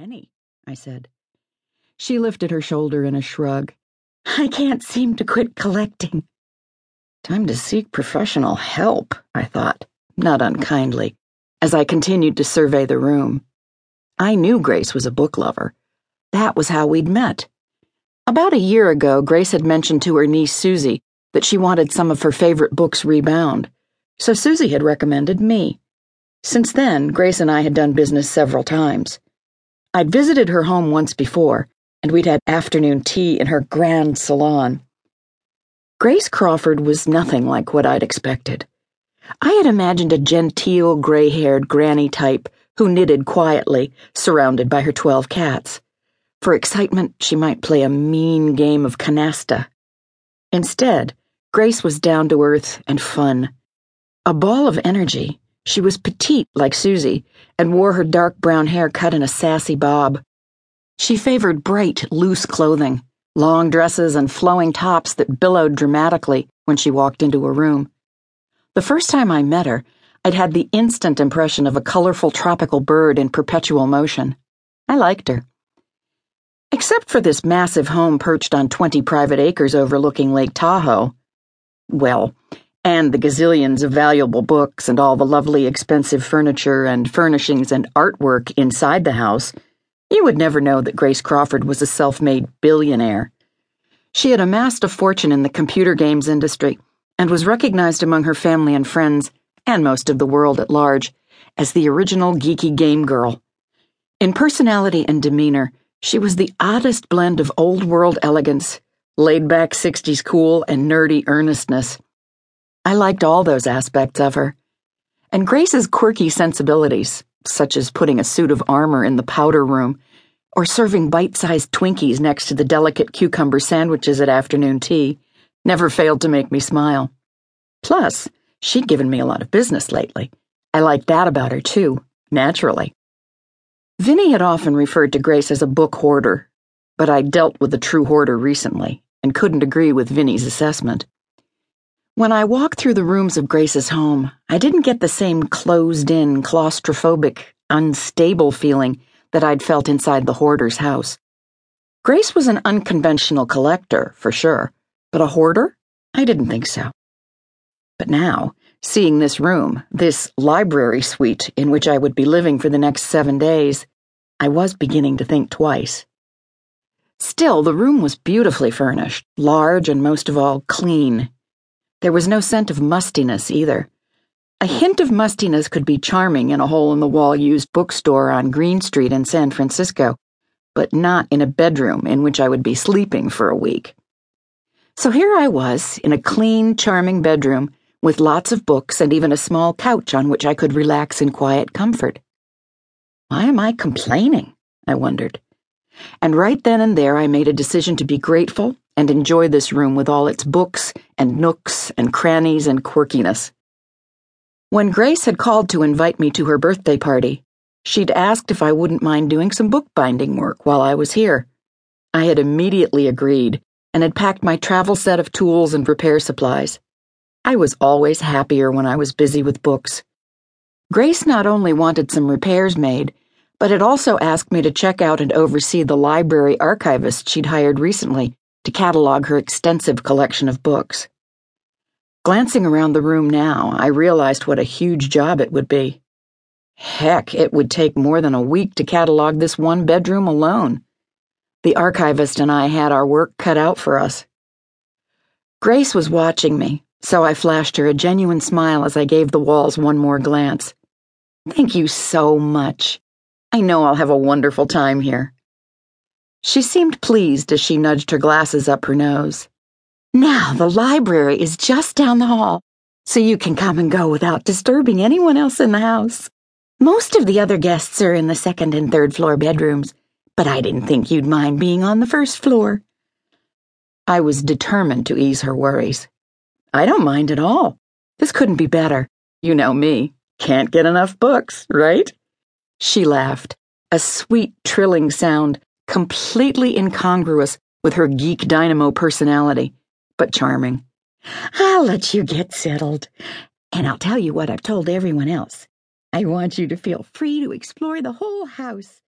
many, I said. She lifted her shoulder in a shrug. I can't seem to quit collecting. Time to seek professional help, I thought, not unkindly, as I continued to survey the room. I knew Grace was a book lover. That was how we'd met. About a year ago, Grace had mentioned to her niece Suzie that she wanted some of her favorite books rebound, so Suzie had recommended me. Since then, Grace and I had done business several times. I'd visited her home once before, and we'd had afternoon tea in her grand salon. Grace Crawford was nothing like what I'd expected. I had imagined a genteel, gray haired granny type who knitted quietly, surrounded by her twelve cats. For excitement, she might play a mean game of canasta. Instead, Grace was down to earth and fun. A ball of energy, she was petite like Suzie and wore her dark brown hair cut in a sassy bob. She favored bright, loose clothing, long dresses and flowing tops that billowed dramatically when she walked into a room. The first time I met her, I'd had the instant impression of a colorful tropical bird in perpetual motion. I liked her. Except for this massive home perched on 20 private acres overlooking Lake Tahoe. Well, and the gazillions of valuable books and all the lovely expensive furniture and furnishings and artwork inside the house, you would never know that Grace Crawford was a self made billionaire. She had amassed a fortune in the computer games industry and was recognized among her family and friends and most of the world at large, as the original geeky game girl. In personality and demeanor, she was the oddest blend of old world elegance, laid back 60s cool, and nerdy earnestness. I liked all those aspects of her. And Grace's quirky sensibilities, such as putting a suit of armor in the powder room, or serving bite sized Twinkies next to the delicate cucumber sandwiches at afternoon tea, never failed to make me smile. Plus, She'd given me a lot of business lately. I liked that about her, too, naturally. Vinnie had often referred to Grace as a book hoarder, but I dealt with a true hoarder recently and couldn't agree with Vinnie's assessment. When I walked through the rooms of Grace's home, I didn't get the same closed in, claustrophobic, unstable feeling that I'd felt inside the hoarder's house. Grace was an unconventional collector, for sure, but a hoarder? I didn't think so. But now, seeing this room, this library suite in which I would be living for the next seven days, I was beginning to think twice. Still, the room was beautifully furnished, large, and most of all, clean. There was no scent of mustiness either. A hint of mustiness could be charming in a hole in the wall used bookstore on Green Street in San Francisco, but not in a bedroom in which I would be sleeping for a week. So here I was, in a clean, charming bedroom with lots of books and even a small couch on which I could relax in quiet comfort. Why am I complaining? I wondered. And right then and there, I made a decision to be grateful and enjoy this room with all its books and nooks and crannies and quirkiness. When Grace had called to invite me to her birthday party, she'd asked if I wouldn't mind doing some bookbinding work while I was here. I had immediately agreed and had packed my travel set of tools and repair supplies. I was always happier when I was busy with books. Grace not only wanted some repairs made, but had also asked me to check out and oversee the library archivist she'd hired recently to catalog her extensive collection of books. Glancing around the room now, I realized what a huge job it would be. Heck, it would take more than a week to catalog this one bedroom alone. The archivist and I had our work cut out for us. Grace was watching me, so I flashed her a genuine smile as I gave the walls one more glance. Thank you so much. I know I'll have a wonderful time here. She seemed pleased as she nudged her glasses up her nose. Now the library is just down the hall, so you can come and go without disturbing anyone else in the house. Most of the other guests are in the second and third floor bedrooms, but I didn't think you'd mind being on the first floor. I was determined to ease her worries. I don't mind at all. This couldn't be better. You know me. Can't get enough books, right? She laughed, a sweet, trilling sound, completely incongruous with her geek dynamo personality, but charming. I'll let you get settled. And I'll tell you what I've told everyone else. I want you to feel free to explore the whole house.